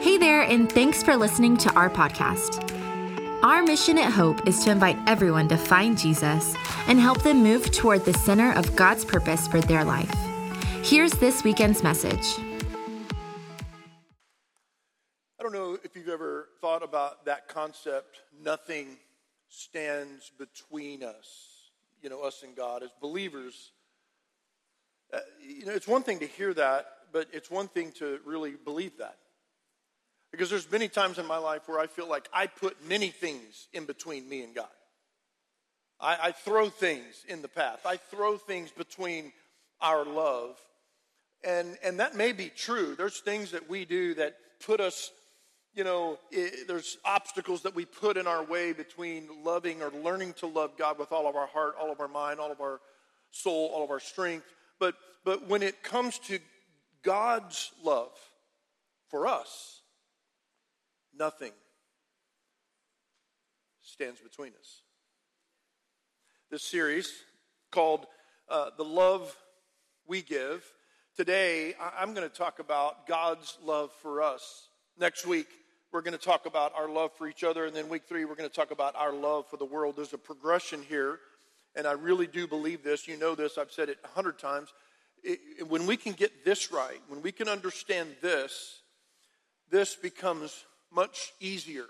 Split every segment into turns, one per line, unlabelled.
Hey there, and thanks for listening to our podcast. Our mission at Hope is to invite everyone to find Jesus and help them move toward the center of God's purpose for their life. Here's this weekend's message.
I don't know if you've ever thought about that concept, nothing stands between us, you know, us and God. As believers, uh, you know, it's one thing to hear that, but it's one thing to really believe that. Because there's many times in my life where I feel like I put many things in between me and God. I, I throw things in the path. I throw things between our love. And, and that may be true. There's things that we do that put us, you know, it, there's obstacles that we put in our way between loving or learning to love God with all of our heart, all of our mind, all of our soul, all of our strength. But, but when it comes to God's love for us, Nothing stands between us. This series called uh, The Love We Give. Today, I'm going to talk about God's love for us. Next week, we're going to talk about our love for each other. And then week three, we're going to talk about our love for the world. There's a progression here. And I really do believe this. You know this. I've said it a hundred times. It, when we can get this right, when we can understand this, this becomes much easier.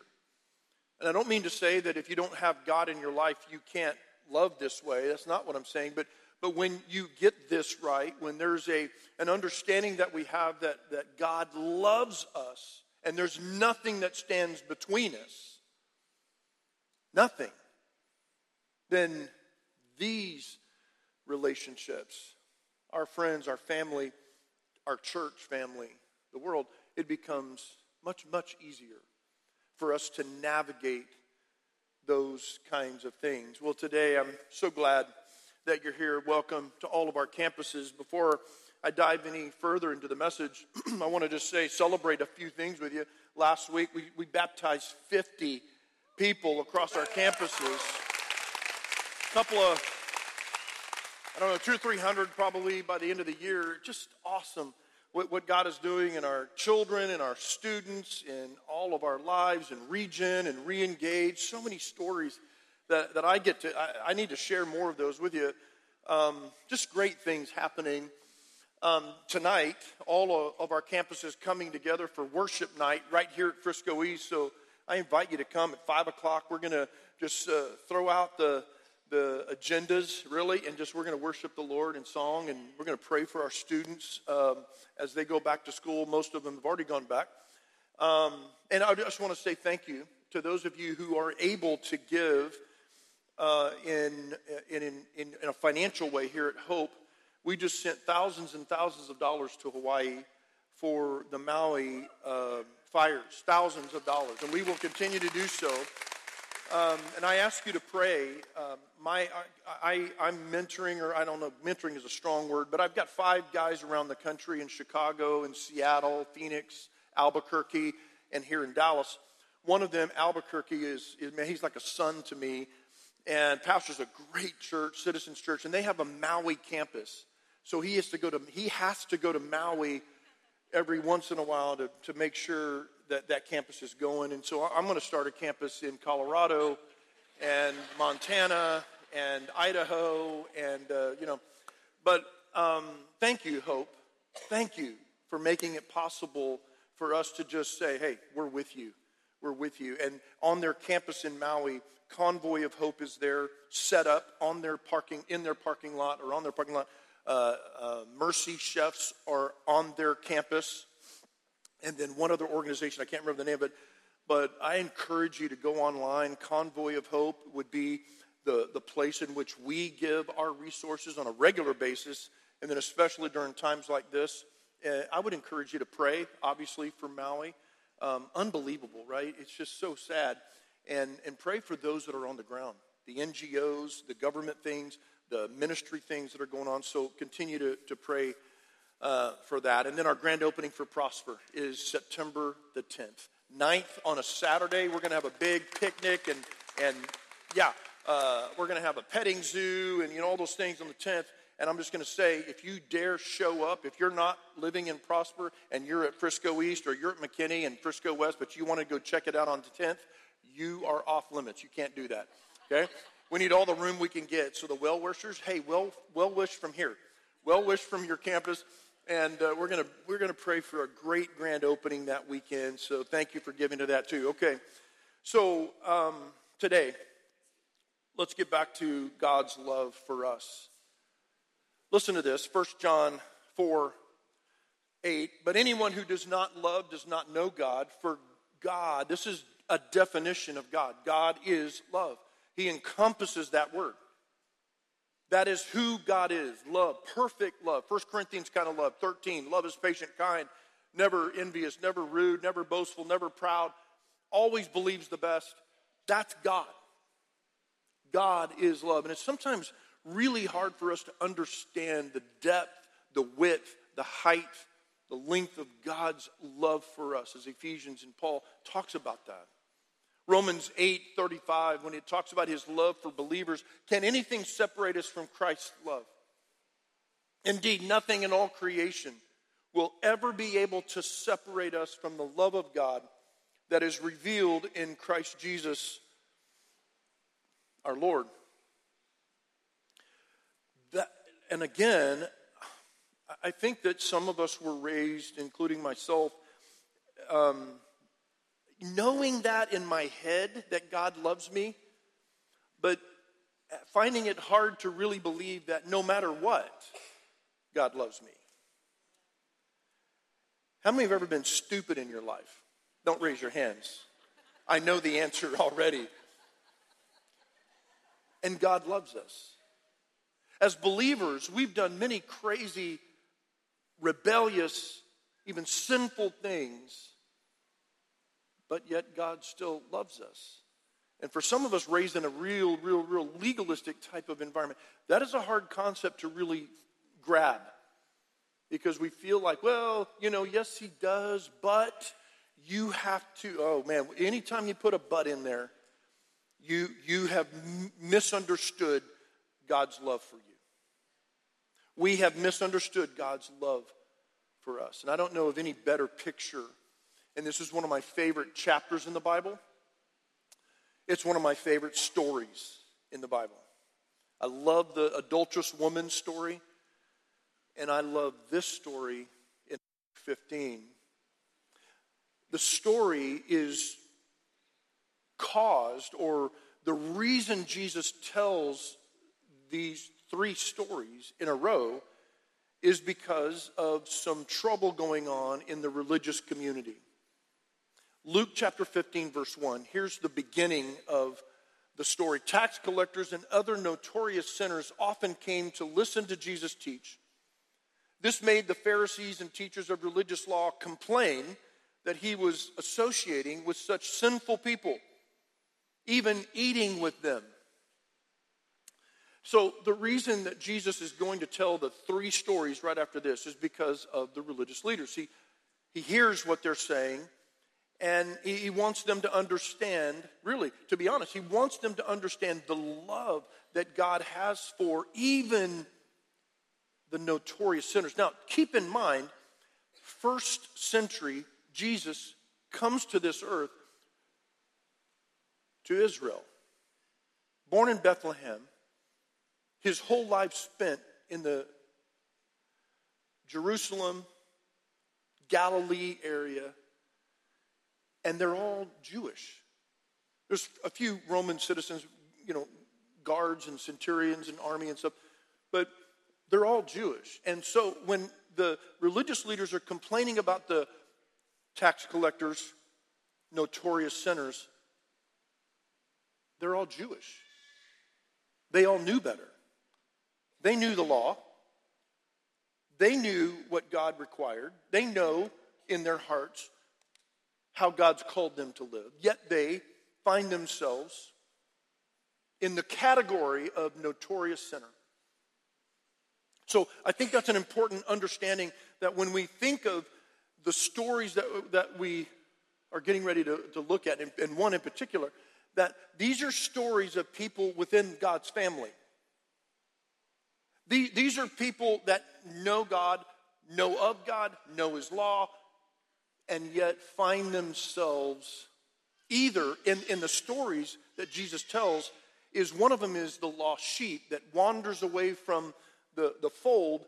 And I don't mean to say that if you don't have God in your life, you can't love this way. That's not what I'm saying. But, but when you get this right, when there's a, an understanding that we have that, that God loves us and there's nothing that stands between us, nothing, then these relationships, our friends, our family, our church family, the world, it becomes much, much easier for us to navigate those kinds of things. Well, today I'm so glad that you're here. Welcome to all of our campuses. Before I dive any further into the message, I want to just say, celebrate a few things with you. Last week, we, we baptized 50 people across our campuses. A couple of, I don't know, two or three hundred probably by the end of the year. Just awesome what, what God is doing in our children and our students in all of our lives and region and re-engage. So many stories that, that I get to, I, I need to share more of those with you. Um, just great things happening. Um, tonight, all of our campuses coming together for worship night right here at Frisco East. So I invite you to come at 5 o'clock. We're going to just uh, throw out the the agendas, really, and just we're going to worship the Lord in song, and we're going to pray for our students um, as they go back to school. Most of them have already gone back. Um, and I just want to say thank you to those of you who are able to give uh, in, in, in, in, a financial way here at Hope. We just sent thousands and thousands of dollars to Hawaii for the Maui uh, fires, thousands of dollars, and we will continue to do so. Um, and I ask you to pray. Um, my, I, I, am mentoring, or I don't know, mentoring is a strong word, but I've got five guys around the country in Chicago, in Seattle, Phoenix, Albuquerque, and here in Dallas. One of them, Albuquerque, is, is man, he's like a son to me, and pastors a great church, Citizens Church, and they have a Maui campus. So he has to go to he has to go to Maui every once in a while to, to make sure that that campus is going. And so I'm going to start a campus in Colorado and Montana and Idaho and, uh, you know, but um, thank you, Hope. Thank you for making it possible for us to just say, hey, we're with you. We're with you. And on their campus in Maui, Convoy of Hope is there, set up on their parking, in their parking lot or on their parking lot. Uh, uh, Mercy Chefs are on their campus and then one other organization, I can't remember the name it, but I encourage you to go online. Convoy of Hope would be the, the place in which we give our resources on a regular basis, and then especially during times like this. Uh, I would encourage you to pray, obviously, for Maui. Um, unbelievable, right? It's just so sad. And, and pray for those that are on the ground the NGOs, the government things, the ministry things that are going on. So continue to, to pray uh, for that. And then our grand opening for Prosper is September the 10th. 9th on a Saturday, we're going to have a big picnic and, and yeah, uh, we're going to have a petting zoo and you know all those things on the 10th. And I'm just going to say if you dare show up, if you're not living in Prosper and you're at Frisco East or you're at McKinney and Frisco West, but you want to go check it out on the 10th, you are off limits. You can't do that. Okay? We need all the room we can get. So the well wishers, hey, well, well wish from here. Well wish from your campus. And uh, we're going to we're gonna pray for a great grand opening that weekend. So thank you for giving to that too. Okay. So um, today, let's get back to God's love for us. Listen to this 1 John 4 8. But anyone who does not love does not know God, for God, this is a definition of God. God is love. He encompasses that word. That is who God is love, perfect love. 1 Corinthians kind of love. 13, love is patient, kind, never envious, never rude, never boastful, never proud, always believes the best. That's God. God is love. And it's sometimes really hard for us to understand the depth, the width, the height, the length of God's love for us, as Ephesians and Paul talks about that. Romans 8 35, when it talks about his love for believers, can anything separate us from Christ's love? Indeed, nothing in all creation will ever be able to separate us from the love of God that is revealed in Christ Jesus our Lord. That, and again, I think that some of us were raised, including myself, um, knowing that in my head that God loves me, but finding it hard to really believe that no matter what, God loves me. How many have ever been stupid in your life? Don't raise your hands. I know the answer already. And God loves us. As believers, we've done many crazy, rebellious, even sinful things but yet God still loves us. And for some of us raised in a real, real, real legalistic type of environment, that is a hard concept to really grab because we feel like, well, you know, yes, he does, but you have to, oh man, anytime you put a but in there, you, you have misunderstood God's love for you. We have misunderstood God's love for us. And I don't know of any better picture and this is one of my favorite chapters in the Bible. It's one of my favorite stories in the Bible. I love the adulterous woman story, and I love this story in 15. The story is caused, or the reason Jesus tells these three stories in a row is because of some trouble going on in the religious community. Luke chapter 15, verse 1. Here's the beginning of the story. Tax collectors and other notorious sinners often came to listen to Jesus teach. This made the Pharisees and teachers of religious law complain that he was associating with such sinful people, even eating with them. So, the reason that Jesus is going to tell the three stories right after this is because of the religious leaders. He, he hears what they're saying and he wants them to understand, really, to be honest, he wants them to understand the love that God has for even the notorious sinners. Now, keep in mind, first century, Jesus comes to this earth to Israel. Born in Bethlehem, his whole life spent in the Jerusalem, Galilee area and they're all Jewish. There's a few Roman citizens, you know, guards and centurions and army and stuff, but they're all Jewish. And so when the religious leaders are complaining about the tax collectors, notorious sinners, they're all Jewish. They all knew better. They knew the law. They knew what God required. They know in their hearts how God's called them to live, yet they find themselves in the category of notorious sinner. So I think that's an important understanding that when we think of the stories that, that we are getting ready to, to look at, and, and one in particular, that these are stories of people within God's family. These are people that know God, know of God, know His law, and yet find themselves either in, in the stories that Jesus tells, is one of them is the lost sheep that wanders away from the, the fold,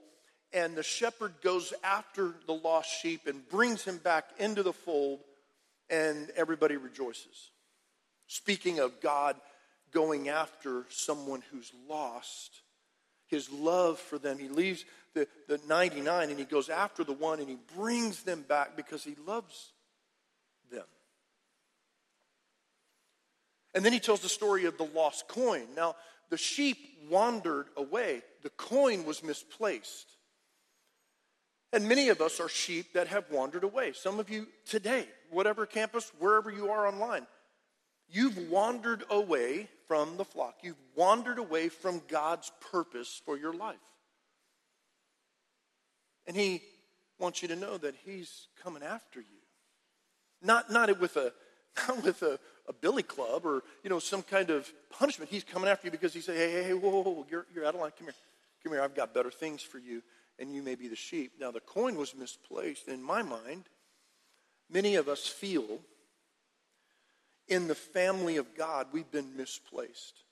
and the shepherd goes after the lost sheep and brings him back into the fold, and everybody rejoices. Speaking of God going after someone who's lost, his love for them, he leaves the, the 99 and he goes after the one and he brings them back because he loves them. And then he tells the story of the lost coin. Now, the sheep wandered away, the coin was misplaced. And many of us are sheep that have wandered away. Some of you today, whatever campus, wherever you are online, you've wandered away from the flock. You've wandered away from God's purpose for your life. And He wants you to know that He's coming after you. Not, not with a not with a, a billy club or you know some kind of punishment. He's coming after you because he said, "Hey, hey, hey, whoa, whoa, whoa, you're you're out of line. Come here, come here. I've got better things for you, and you may be the sheep." Now the coin was misplaced in my mind. Many of us feel in the family of God we've been misplaced.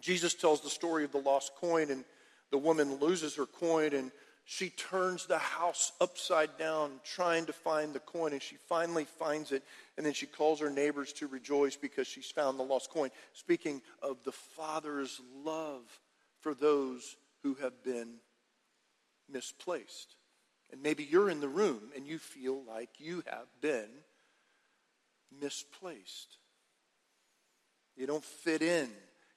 Jesus tells the story of the lost coin, and the woman loses her coin, and she turns the house upside down trying to find the coin, and she finally finds it. And then she calls her neighbors to rejoice because she's found the lost coin. Speaking of the Father's love for those who have been misplaced. And maybe you're in the room and you feel like you have been misplaced. You don't fit in.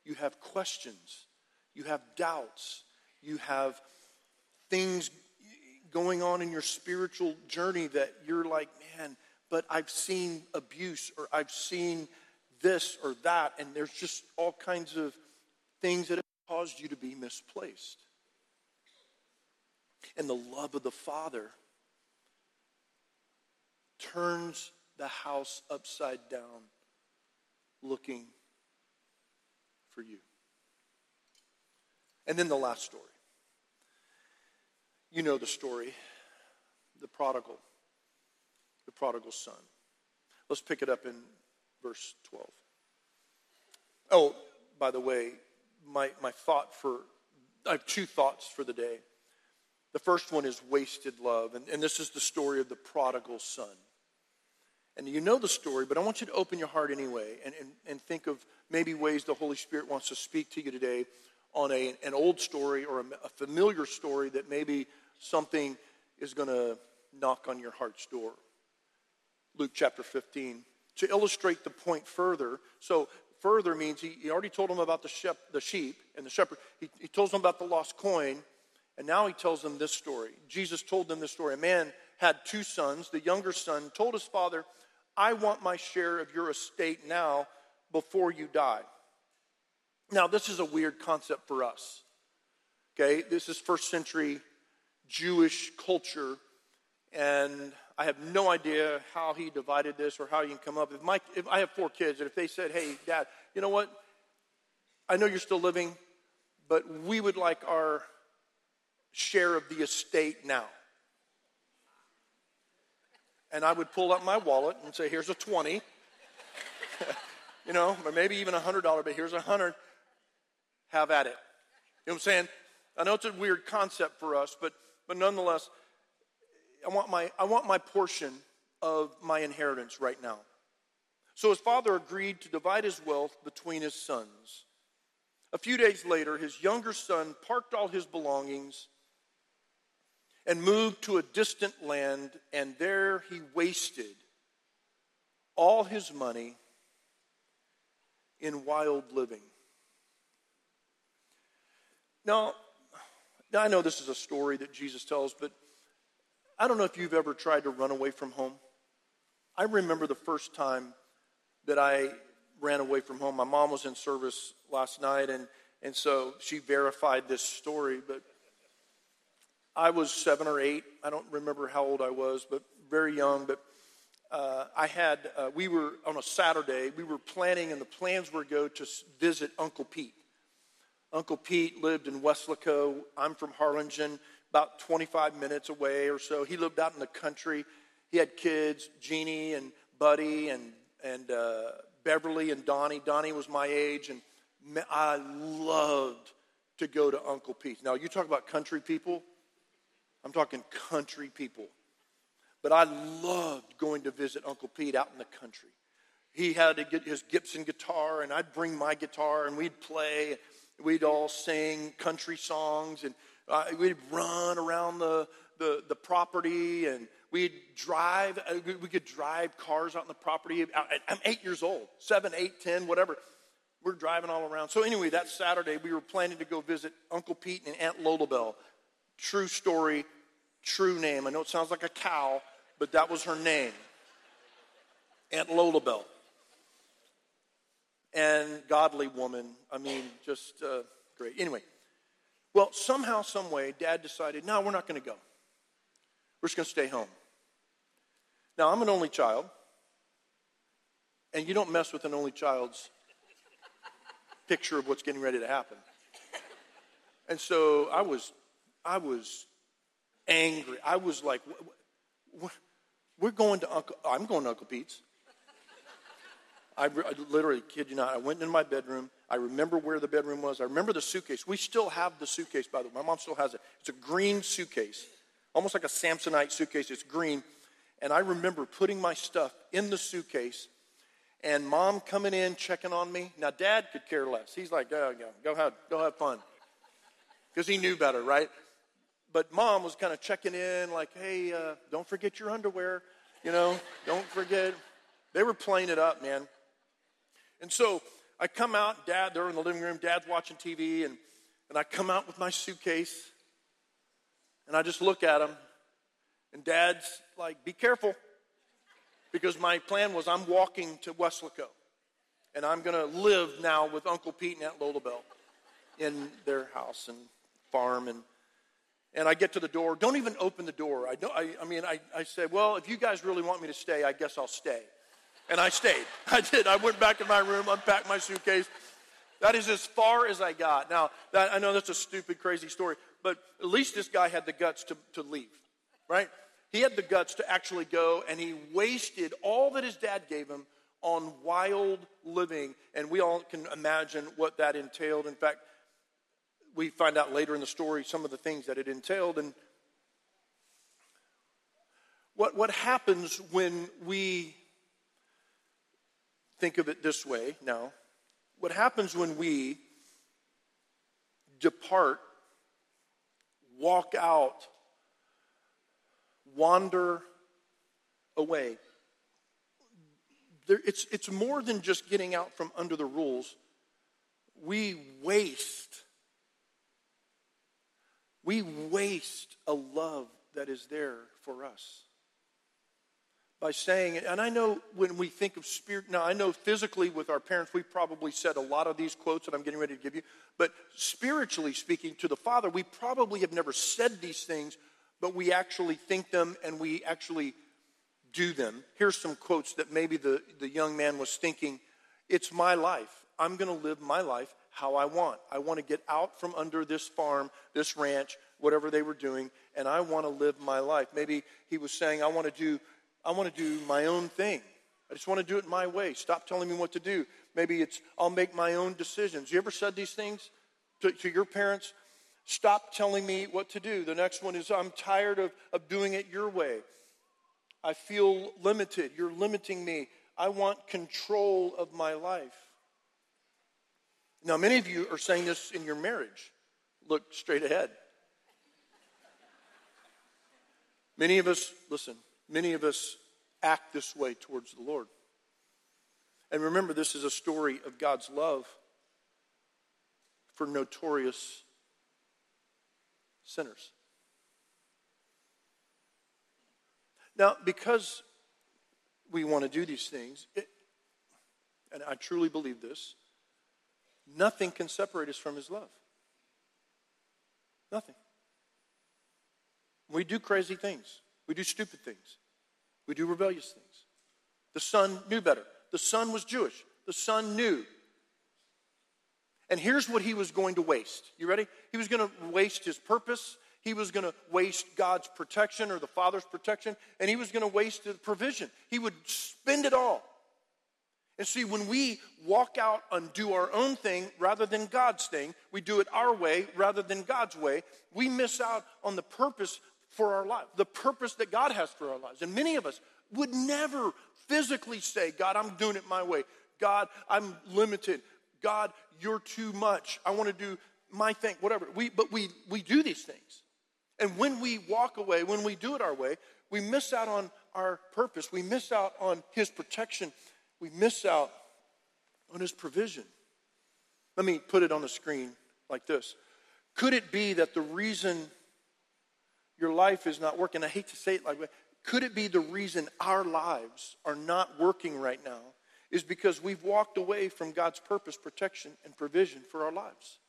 You have questions. You have doubts. You have things going on in your spiritual journey that you're like, man, but I've seen abuse or I've seen this or that, and there's just all kinds of things that have caused you to be misplaced. And the love of the Father turns the house upside down looking for you. And then the last story. You know the story the prodigal, the prodigal son. Let's pick it up in verse 12. Oh, by the way, my, my thought for, I have two thoughts for the day. The first one is wasted love, and, and this is the story of the prodigal son. And you know the story, but I want you to open your heart anyway and, and, and think of maybe ways the Holy Spirit wants to speak to you today on a, an old story or a, a familiar story that maybe something is going to knock on your heart's door. Luke chapter 15. To illustrate the point further, so further means he, he already told them about the, shep, the sheep and the shepherd. He, he tells them about the lost coin, and now he tells them this story. Jesus told them this story. A man had two sons. The younger son told his father, I want my share of your estate now before you die. Now, this is a weird concept for us. Okay, this is first century Jewish culture, and I have no idea how he divided this or how you can come up. If, my, if I have four kids, and if they said, "Hey, Dad, you know what? I know you're still living, but we would like our share of the estate now," and I would pull up my wallet and say, "Here's a twenty, you know, or maybe even a hundred dollar, but here's a hundred. Have at it." You know what I'm saying? I know it's a weird concept for us, but but nonetheless, I want my, I want my portion of my inheritance right now. So his father agreed to divide his wealth between his sons. A few days later, his younger son parked all his belongings and moved to a distant land, and there he wasted all his money in wild living. Now, now, I know this is a story that Jesus tells, but I don't know if you've ever tried to run away from home. I remember the first time that I ran away from home. My mom was in service last night, and, and so she verified this story. But I was seven or eight. I don't remember how old I was, but very young. But uh, I had, uh, we were on a Saturday, we were planning, and the plans were to go to visit Uncle Pete. Uncle Pete lived in Weslaco. I'm from Harlingen, about 25 minutes away or so. He lived out in the country. He had kids, Jeannie and Buddy and, and uh, Beverly and Donnie. Donnie was my age, and I loved to go to Uncle Pete's. Now, you talk about country people. I'm talking country people. But I loved going to visit Uncle Pete out in the country. He had to get his Gibson guitar, and I'd bring my guitar, and we'd play. We'd all sing country songs, and uh, we'd run around the, the, the property, and we'd drive. Uh, we could drive cars out in the property. I'm eight years old, seven, eight, ten, whatever. We're driving all around. So anyway, that Saturday we were planning to go visit Uncle Pete and Aunt Lolabelle. True story, true name. I know it sounds like a cow, but that was her name. Aunt Lolabelle. And godly woman. I mean, just uh, great. Anyway, well, somehow, some way, Dad decided, no, we're not going to go. We're just going to stay home. Now, I'm an only child, and you don't mess with an only child's picture of what's getting ready to happen. And so I was, I was angry. I was like, we're going to Uncle, I'm going to Uncle Pete's. I, I literally kid you not. I went into my bedroom. I remember where the bedroom was. I remember the suitcase. We still have the suitcase, by the way. My mom still has it. It's a green suitcase, almost like a Samsonite suitcase. It's green. And I remember putting my stuff in the suitcase and mom coming in checking on me. Now, dad could care less. He's like, go, go, go, have, go have fun. Because he knew better, right? But mom was kind of checking in, like, hey, uh, don't forget your underwear, you know, don't forget. They were playing it up, man. And so I come out, dad, they're in the living room, dad's watching TV, and, and I come out with my suitcase, and I just look at him, and dad's like, be careful because my plan was I'm walking to Weslaco and I'm going to live now with Uncle Pete and Aunt Lolabelle in their house and farm. And, and I get to the door. Don't even open the door. I, don't, I, I mean, I, I said, well, if you guys really want me to stay, I guess I'll stay. And I stayed. I did. I went back in my room, unpacked my suitcase. That is as far as I got. Now, that, I know that's a stupid, crazy story, but at least this guy had the guts to, to leave, right? He had the guts to actually go and he wasted all that his dad gave him on wild living. And we all can imagine what that entailed. In fact, we find out later in the story some of the things that it entailed. And what, what happens when we think of it this way now? What happens when we depart, walk out wander away. There, it's, it's more than just getting out from under the rules. We waste. We waste a love that is there for us by saying, it, and I know when we think of spirit, now I know physically with our parents, we probably said a lot of these quotes that I'm getting ready to give you, but spiritually speaking to the Father, we probably have never said these things, but we actually think them and we actually do them. Here's some quotes that maybe the, the young man was thinking It's my life. I'm going to live my life how I want. I want to get out from under this farm, this ranch, whatever they were doing, and I want to live my life. Maybe he was saying, I want to do, I want to do my own thing. I just want to do it my way. Stop telling me what to do. Maybe it's I'll make my own decisions. You ever said these things to, to your parents? Stop telling me what to do. The next one is I'm tired of, of doing it your way. I feel limited. You're limiting me. I want control of my life. Now, many of you are saying this in your marriage. Look straight ahead. Many of us, listen, many of us act this way towards the Lord. And remember, this is a story of God's love for notorious sinners. Now, because we want to do these things, it, and I truly believe this, nothing can separate us from His love. Nothing. We do crazy things, we do stupid things, we do rebellious things. The son knew better. The son was Jewish. The son knew. And here's what he was going to waste. You ready? He was going to waste his purpose. He was going to waste God's protection or the Father's protection. And he was going to waste the provision. He would spend it all. And see, when we walk out and do our own thing rather than God's thing, we do it our way rather than God's way, we miss out on the purpose for our life, the purpose that God has for our lives. And many of us would never physically say, God, I'm doing it my way. God, I'm limited. God, you're too much. I want to do my thing, whatever. We, but we, we do these things. And when we walk away, when we do it our way, we miss out on our purpose. We miss out on His protection. We miss out on His provision. Let me put it on the screen like this Could it be that the reason your life is not working, I hate to say it like that, could it be the reason our lives are not working right now is because we've walked away from God's purpose, protection, and provision for our lives.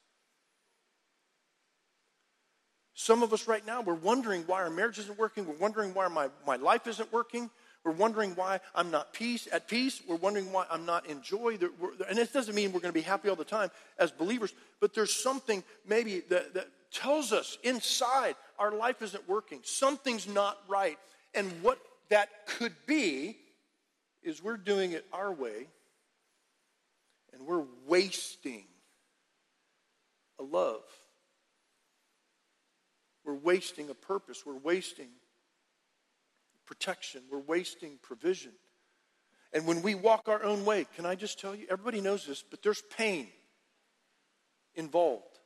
Some of us right now, we're wondering why our marriage isn't working. We're wondering why my, my life isn't working. We're wondering why I'm not peace at peace. We're wondering why I'm not in joy. And it doesn't mean we're going to be happy all the time as believers, but there's something maybe that, that tells us inside our life isn't working. Something's not right. And what that could be is we're doing it our way and we're wasting a love. We're wasting a purpose. We're wasting protection. We're wasting provision. And when we walk our own way, can I just tell you, everybody knows this, but there's pain involved.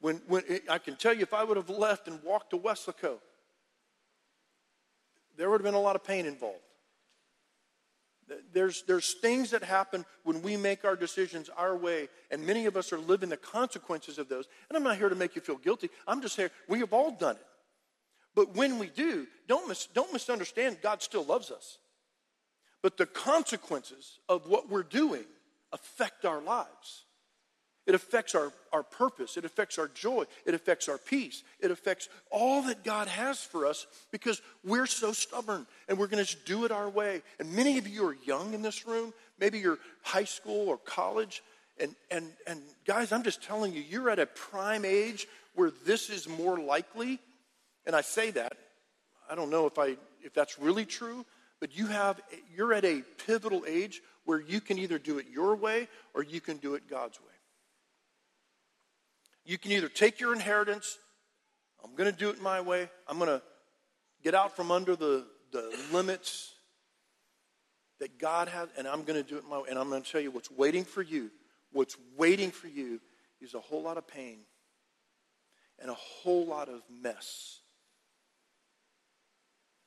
When, when I can tell you, if I would have left and walked to Weslaco, there would have been a lot of pain involved. There's, there's things that happen when we make our decisions our way, and many of us are living the consequences of those. And I'm not here to make you feel guilty. I'm just here, we have all done it. But when we do, don't, mis- don't misunderstand, God still loves us. But the consequences of what we're doing affect our lives. It affects our, our purpose. It affects our joy. It affects our peace. It affects all that God has for us because we're so stubborn and we're going to do it our way. And many of you are young in this room. Maybe you're high school or college. And, and, and guys, I'm just telling you, you're at a prime age where this is more likely. And I say that. I don't know if, I, if that's really true, but you have, you're at a pivotal age where you can either do it your way or you can do it God's way. You can either take your inheritance, I'm going to do it my way, I'm going to get out from under the, the limits that God has, and I'm going to do it my way. And I'm going to tell you what's waiting for you. What's waiting for you is a whole lot of pain and a whole lot of mess.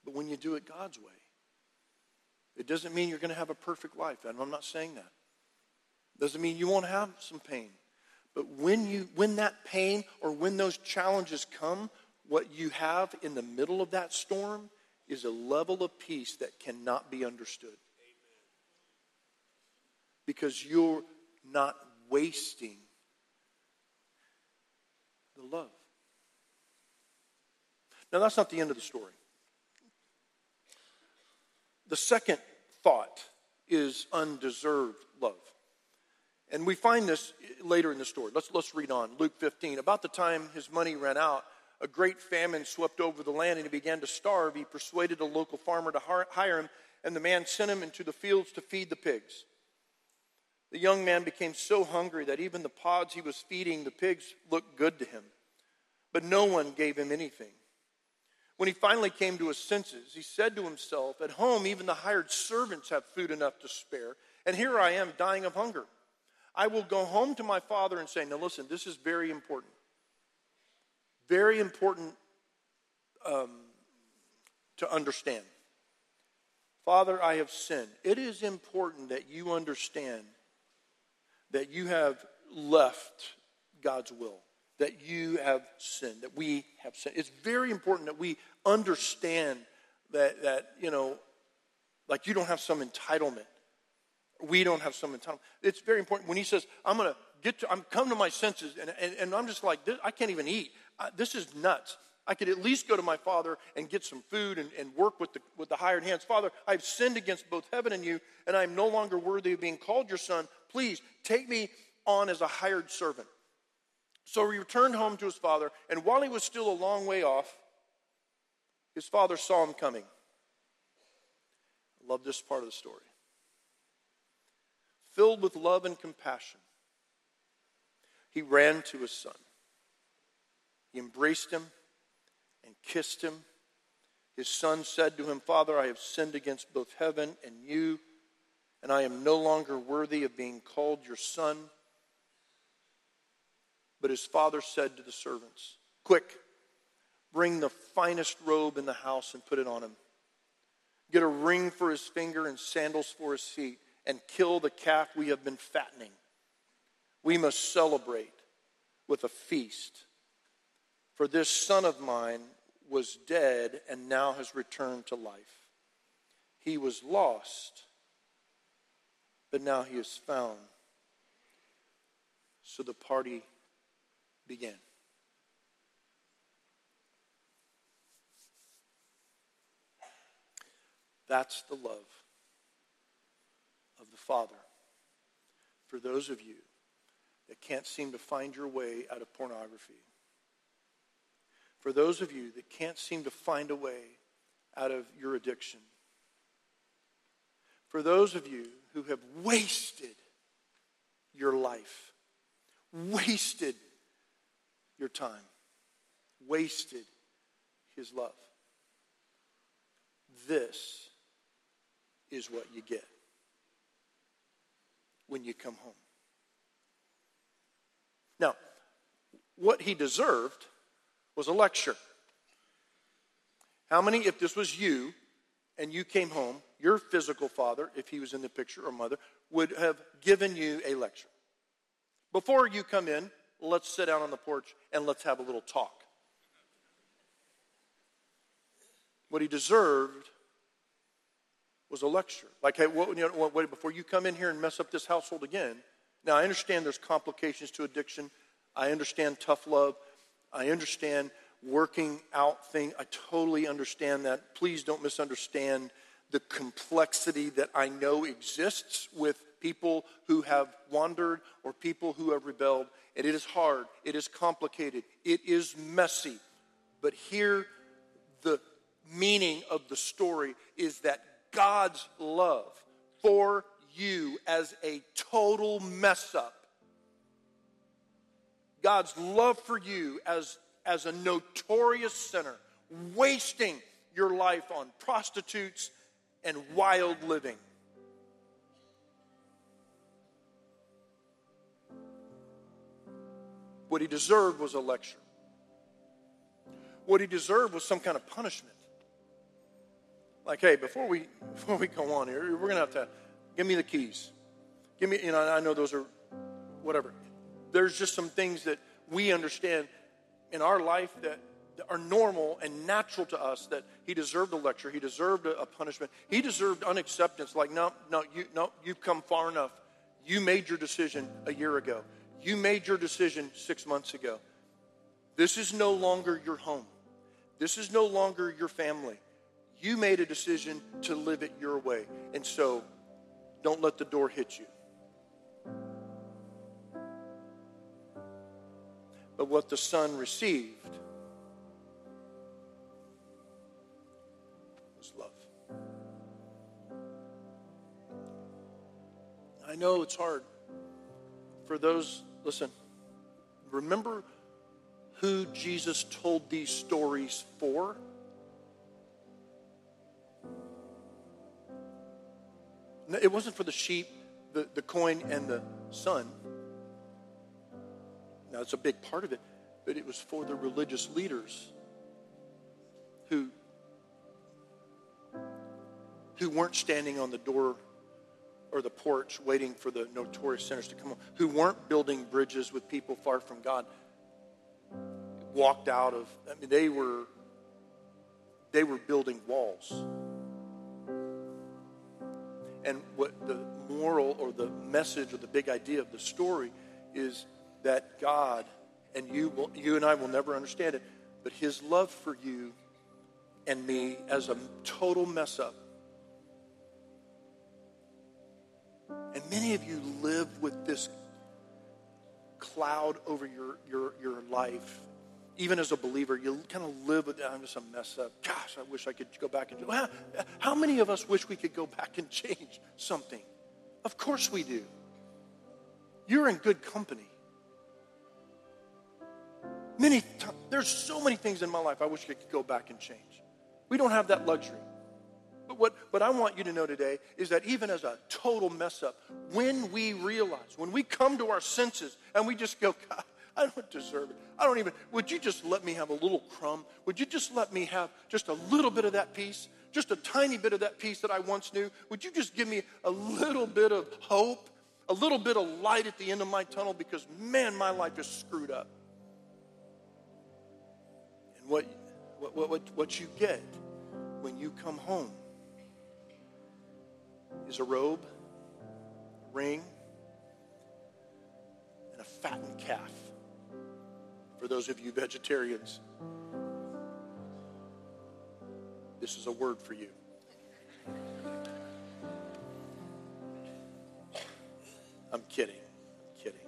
But when you do it God's way, it doesn't mean you're going to have a perfect life. And I'm not saying that. It Doesn't mean you won't have some pain. But when you when that pain or when those challenges come, what you have in the middle of that storm is a level of peace that cannot be understood. Because you're not wasting the love. Now, that's not the end of the story. The second thought is undeserved love. And we find this later in the story. Let's, let's read on. Luke 15. About the time his money ran out, a great famine swept over the land and he began to starve. He persuaded a local farmer to hire him, and the man sent him into the fields to feed the pigs. The young man became so hungry that even the pods he was feeding the pigs looked good to him. But no one gave him anything. When he finally came to his senses, he said to himself, At home, even the hired servants have food enough to spare, and here I am dying of hunger. I will go home to my father and say, Now listen, this is very important. Very important um, to understand. Father, I have sinned. It is important that you understand that you have left God's will, that you have sinned, that we have sinned. It's very important that we understand that, that you know, like you don't have some entitlement we don't have some entitlement. It's very important. When he says, I'm going to get to, I'm come to my senses, and, and, and I'm just like, this, I can't even eat. I, this is nuts. I could at least go to my father and get some food and, and work with the, with the hired hands. Father, I've sinned against both heaven and you, and I am no longer worthy of being called your son. Please take me on as a hired servant. So he returned home to his father, and while he was still a long way off, his father saw him coming. I love this part of the story. Filled with love and compassion, he ran to his son. He embraced him and kissed him. His son said to him, Father, I have sinned against both heaven and you, and I am no longer worthy of being called your son. But his father said to the servants, Quick, bring the finest robe in the house and put it on him. Get a ring for his finger and sandals for his feet, and kill the calf we have been fattening. We must celebrate with a feast. For this son of mine was dead and now has returned to life. He was lost, but now he is found. So the party began. That's the love of the Father for those of you that can't seem to find your way out of pornography. For those of you that can't seem to find a way out of your addiction. For those of you who have wasted your life, wasted your time, wasted his love. This is what you get when you come home. Now, what he deserved was a lecture. How many, if this was you and you came home, your physical father, if he was in the picture, or mother, would have given you a lecture? Before you come in, let's sit down on the porch and let's have a little talk. What he deserved was a lecture. Like, hey, what, you know, wait, before you come in here and mess up this household again. Now, I understand there's complications to addiction. I understand tough love. I understand working out thing. I totally understand that. Please don't misunderstand the complexity that I know exists with people who have wandered or people who have rebelled. And it is hard, it is complicated, it is messy. But here, the meaning of the story is that God's love for you as a total mess up, God's love for you as, as a notorious sinner, wasting your life on prostitutes and wild living. What he deserved was a lecture. What he deserved was some kind of punishment. Like, hey, before we before we go on here, we're gonna have to give me the keys. Give me, you know, I know those are whatever. There's just some things that we understand in our life that are normal and natural to us that he deserved a lecture he deserved a, punishment he deserved unacceptance like no no you no you've come far enough you made your decision a year ago you made your decision six months ago. This is no longer your home. This is no longer your family. You made a decision to live it your way. And so don't let the door hit you. But what the son received was love. I know it's hard for those Listen, remember who Jesus told these stories for? It wasn't for the sheep, the, the coin, and the son. Now, it's a big part of it, but it was for the religious leaders who, who weren't standing on the door or the porch waiting for the notorious sinners to come home, who weren't building bridges with people far from God, walked out of, I mean, they were, they were building walls. And what the moral or the message or the big idea of the story is that God and you will, you and I will never understand it, but His love for you and me as a total mess up And many of you live with this cloud over your, your, your life. Even as a believer, you kind of live with. I'm just a mess up. Gosh, I wish I could go back and do. How, how many of us wish we could go back and change something? Of course we do. You're in good company. Many times, there's so many things in my life I wish I could go back and change. We don't have that luxury. But what, what I want you to know today is that even as a total mess up, when we realize, when we come to our senses and we just go, God, I don't deserve it. I don't even, would you just let me have a little crumb? Would you just let me have just a little bit of that peace? Just a tiny bit of that peace that I once knew? Would you just give me a little bit of hope? A little bit of light at the end of my tunnel because, man, my life is screwed up. And what, what, what, what you get when you come home is a robe, a ring, and a fattened calf. For those of you vegetarians, this is a word for you. I'm kidding. I'm kidding.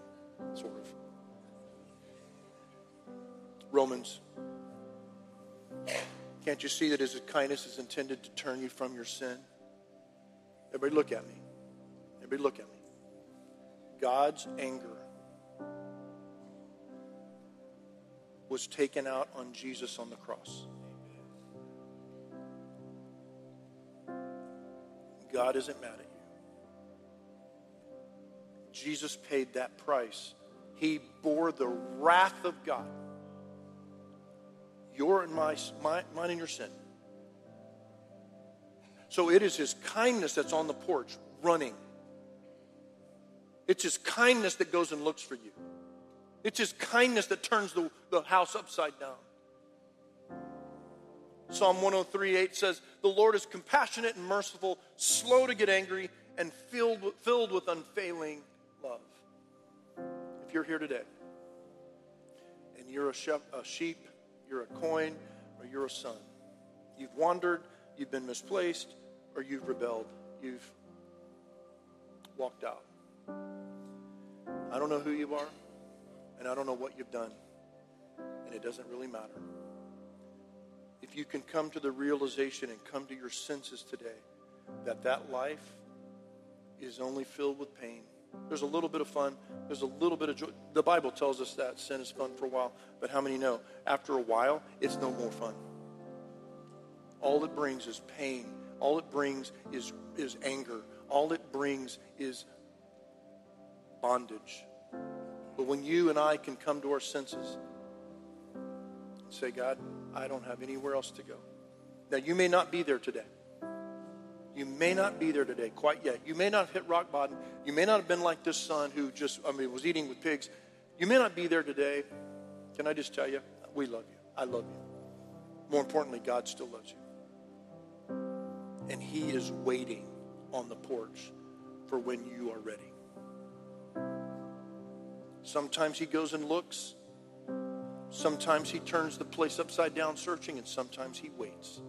Sort of. Romans. Can't you see that his kindness is intended to turn you from your sin? Everybody look at me. Everybody look at me. God's anger was taken out on Jesus on the cross. God isn't mad at you. Jesus paid that price. He bore the wrath of God. Your and my, my mine and your sin. So it is his kindness that's on the porch running. It's his kindness that goes and looks for you. It's his kindness that turns the, the house upside down. Psalm 103 8 says, The Lord is compassionate and merciful, slow to get angry, and filled, filled with unfailing love. If you're here today and you're a, sheep, a sheep, you're a coin, or you're a son, you've wandered, you've been misplaced, or you've rebelled, you've walked out. I don't know who you are, and I don't know what you've done, and it doesn't really matter. If you can come to the realization and come to your senses today that that life is only filled with pain. There's a little bit of fun. There's a little bit of joy. The Bible tells us that sin is fun for a while, but how many know after a while, it's no more fun? All it brings is pain all it brings is, is anger. All it brings is bondage. But when you and I can come to our senses and say, God, I don't have anywhere else to go. Now, you may not be there today. You may not be there today quite yet. You may not have hit rock bottom. You may not have been like this son who just, I mean, was eating with pigs. You may not be there today. Can I just tell you, we love you. I love you. More importantly, God still loves you and He is waiting on the porch for when you are ready. Sometimes He goes and looks. Sometimes He turns the place upside down searching, and sometimes He waits.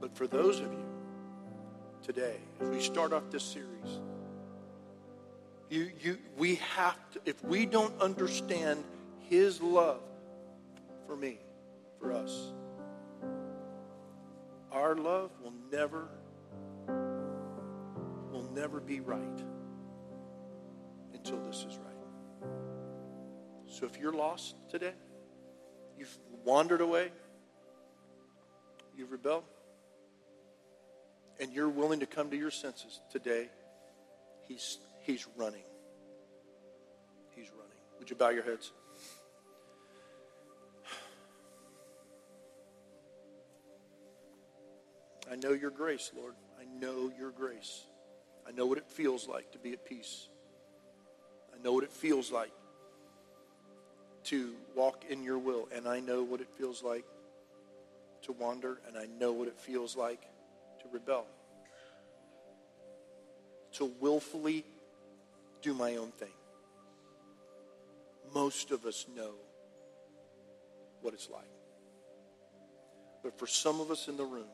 But for those of you today, as we start off this series, you, you, we have to, if we don't understand His love for me, for us, our love will never will never be right until this is right. So if you're lost today, you've wandered away, you've rebelled, and you're willing to come to your senses today, he's he's running. He's running. Would you bow your heads? I know your grace, Lord. I know your grace. I know what it feels like to be at peace. Know what it feels like to walk in your will. And I know what it feels like to wander. And I know what it feels like to rebel. To willfully do my own thing. Most of us know what it's like. But for some of us in the room,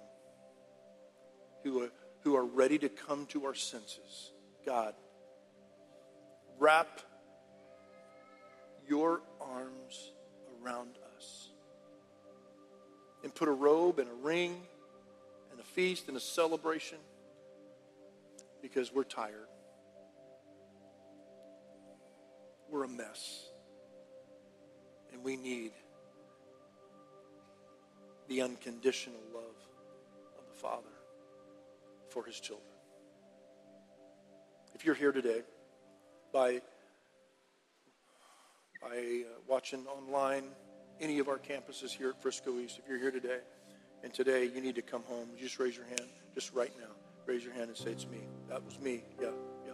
who are, who are ready to come to our senses. God, wrap your arms around us and put a robe and a ring and a feast and a celebration because we're tired. We're a mess. And we need the unconditional love of the Father for his children. If you're here today by, by uh, watching online, any of our campuses here at Frisco East, if you're here today and today you need to come home, just raise your hand, just right now. Raise your hand and say, It's me. That was me. Yeah, yeah.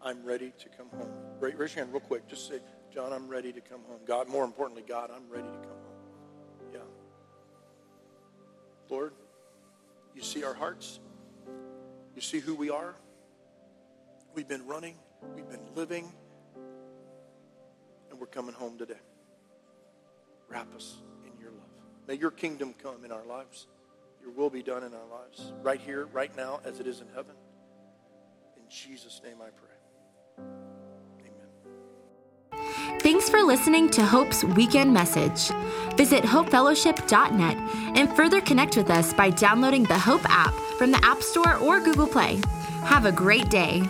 I'm ready to come home. Raise your hand real quick. Just say, John, I'm ready to come home. God, more importantly, God, I'm ready to come home. Yeah. Lord, you see our hearts. You see who we are. We've been running, we've been living, and we're coming home today. Wrap us in your love. May your kingdom come in our lives. Your will be done in our lives, right here, right now, as it is in heaven. In Jesus' name I pray.
Amen. Thanks for listening to Hope's weekend message. Visit hopefellowship.net and further connect with us by downloading the Hope app from the App Store or Google Play. Have a great day.